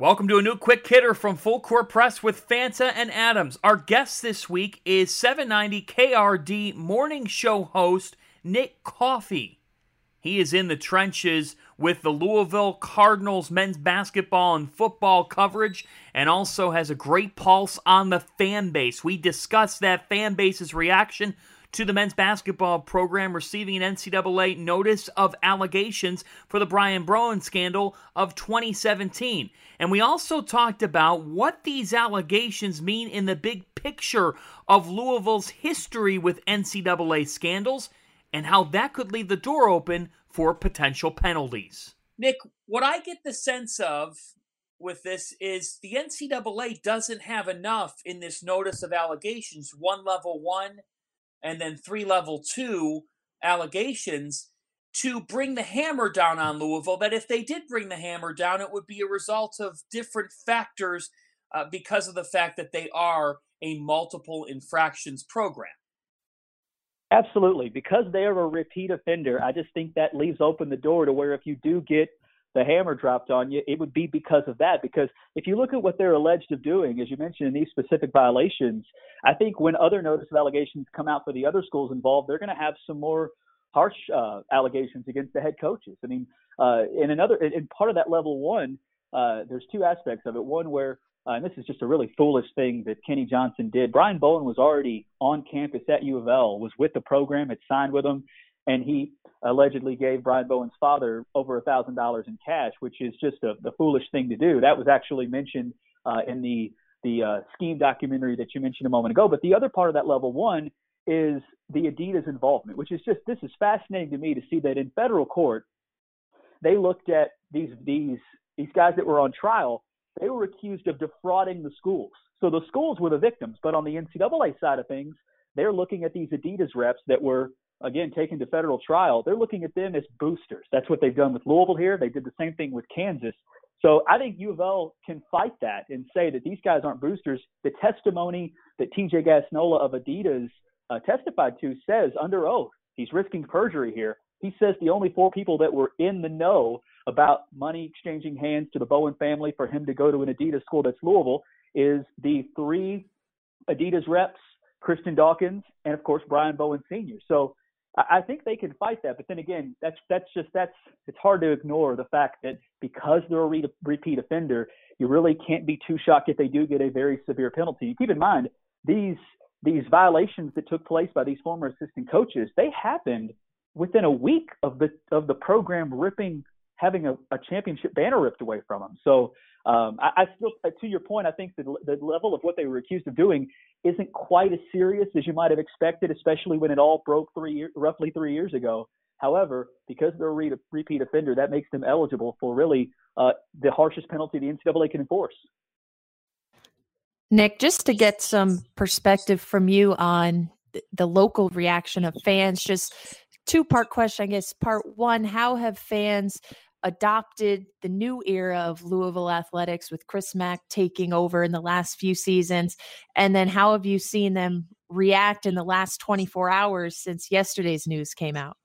Welcome to a new quick hitter from Full Court Press with Fanta and Adams. Our guest this week is 790 KRD morning show host Nick Coffey. He is in the trenches with the Louisville Cardinals men's basketball and football coverage and also has a great pulse on the fan base. We discuss that fan base's reaction to the men's basketball program receiving an NCAA notice of allegations for the Brian Bowen scandal of 2017. And we also talked about what these allegations mean in the big picture of Louisville's history with NCAA scandals and how that could leave the door open for potential penalties. Nick, what I get the sense of with this is the NCAA doesn't have enough in this notice of allegations, one level one and then three level two allegations to bring the hammer down on Louisville. That if they did bring the hammer down, it would be a result of different factors uh, because of the fact that they are a multiple infractions program. Absolutely. Because they are a repeat offender, I just think that leaves open the door to where if you do get the hammer dropped on you, it would be because of that. Because if you look at what they're alleged of doing, as you mentioned in these specific violations, I think when other notice of allegations come out for the other schools involved, they're going to have some more harsh uh, allegations against the head coaches. I mean, uh, in another, in part of that level one, uh, there's two aspects of it. One where, uh, and this is just a really foolish thing that Kenny Johnson did. Brian Bowen was already on campus at U of L, was with the program, had signed with them, and he allegedly gave Brian Bowen's father over a thousand dollars in cash, which is just a, foolish thing to do. That was actually mentioned uh, in the the uh, scheme documentary that you mentioned a moment ago. But the other part of that level one is the Adidas involvement, which is just this is fascinating to me to see that in federal court they looked at these these these guys that were on trial. They were accused of defrauding the schools. So the schools were the victims, but on the NCAA side of things, they're looking at these Adidas reps that were again taken to federal trial, they're looking at them as boosters. That's what they've done with Louisville here. They did the same thing with Kansas. So I think U of L can fight that and say that these guys aren't boosters. The testimony that TJ Gassnola of Adidas uh, testified to says under oath he's risking perjury here. He says the only four people that were in the know about money exchanging hands to the Bowen family for him to go to an Adidas school that's Louisville is the three Adidas reps, Christian Dawkins, and of course Brian Bowen Sr. So I think they can fight that, but then again, that's that's just that's it's hard to ignore the fact that because they're a re- repeat offender, you really can't be too shocked if they do get a very severe penalty. Keep in mind these these violations that took place by these former assistant coaches, they happened within a week of the of the program ripping having a, a championship banner ripped away from them. So um, I, I, still, to your point, I think the, the level of what they were accused of doing isn't quite as serious as you might have expected, especially when it all broke three roughly three years ago. However, because they're a re- repeat offender, that makes them eligible for really uh, the harshest penalty the NCAA can enforce. Nick, just to get some perspective from you on the local reaction of fans, just two part question, I guess. Part one, how have fans adopted the new era of Louisville athletics with Chris Mack taking over in the last few seasons? And then how have you seen them react in the last 24 hours since yesterday's news came out?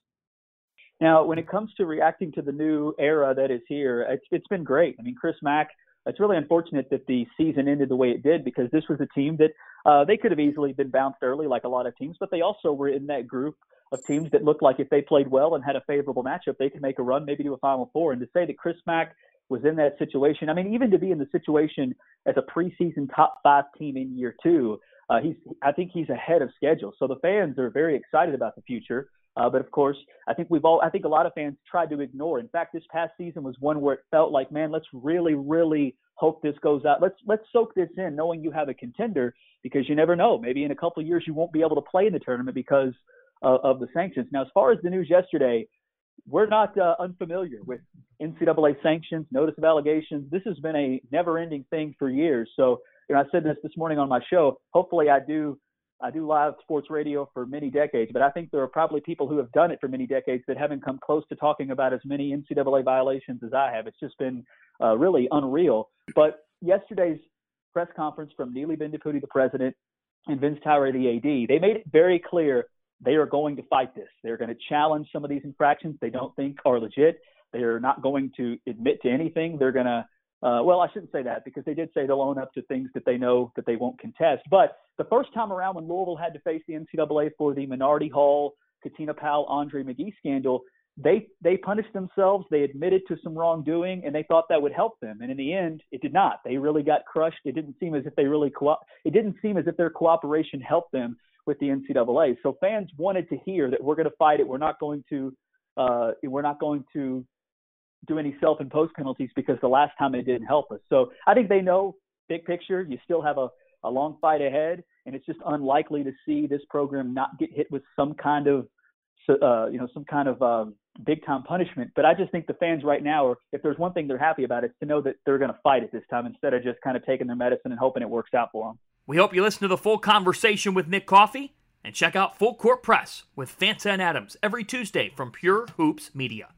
Now, when it comes to reacting to the new era that is here, it's, it's been great. I mean, Chris Mack, it's really unfortunate that the season ended the way it did because this was a team that uh, they could have easily been bounced early, like a lot of teams, but they also were in that group of teams that looked like if they played well and had a favorable matchup, they could make a run, maybe to a Final Four. And to say that Chris Mack was in that situation, I mean, even to be in the situation as a preseason top five team in year two, uh, he's I think he's ahead of schedule. So the fans are very excited about the future. Uh, but of course, I think we've all I think a lot of fans tried to ignore. In fact, this past season was one where it felt like, man, let's really, really hope this goes out. Let's let's soak this in, knowing you have a contender, because you never know. Maybe in a couple of years you won't be able to play in the tournament because of, of the sanctions. Now, as far as the news yesterday, we're not uh, unfamiliar with NCAA sanctions, notice of allegations. This has been a never-ending thing for years. So, you know, I said this this morning on my show. Hopefully, I do I do live sports radio for many decades, but I think there are probably people who have done it for many decades that haven't come close to talking about as many NCAA violations as I have. It's just been uh, really unreal. But yesterday's press conference from Neeli Bendapudi, the president, and Vince Tyra, the AD, they made it very clear they are going to fight this. They're going to challenge some of these infractions they don't think are legit. They are not going to admit to anything. They're going to, uh, well, I shouldn't say that because they did say they'll own up to things that they know that they won't contest. But the first time around when Louisville had to face the NCAA for the Minardi Hall, Katina Powell, Andre McGee scandal, they they punished themselves. They admitted to some wrongdoing, and they thought that would help them. And in the end, it did not. They really got crushed. It didn't seem as if they really co- it didn't seem as if their cooperation helped them with the NCAA. So fans wanted to hear that we're going to fight it. We're not going to uh, we're not going to do any self-imposed penalties because the last time it didn't help us. So I think they know big picture. You still have a a long fight ahead, and it's just unlikely to see this program not get hit with some kind of uh, you know some kind of um, big time punishment. But I just think the fans right now are, if there's one thing they're happy about, it's to know that they're going to fight it this time instead of just kind of taking their medicine and hoping it works out for them. We hope you listen to the full conversation with Nick Coffey and check out Full Court Press with Fanta and Adams every Tuesday from Pure Hoops Media.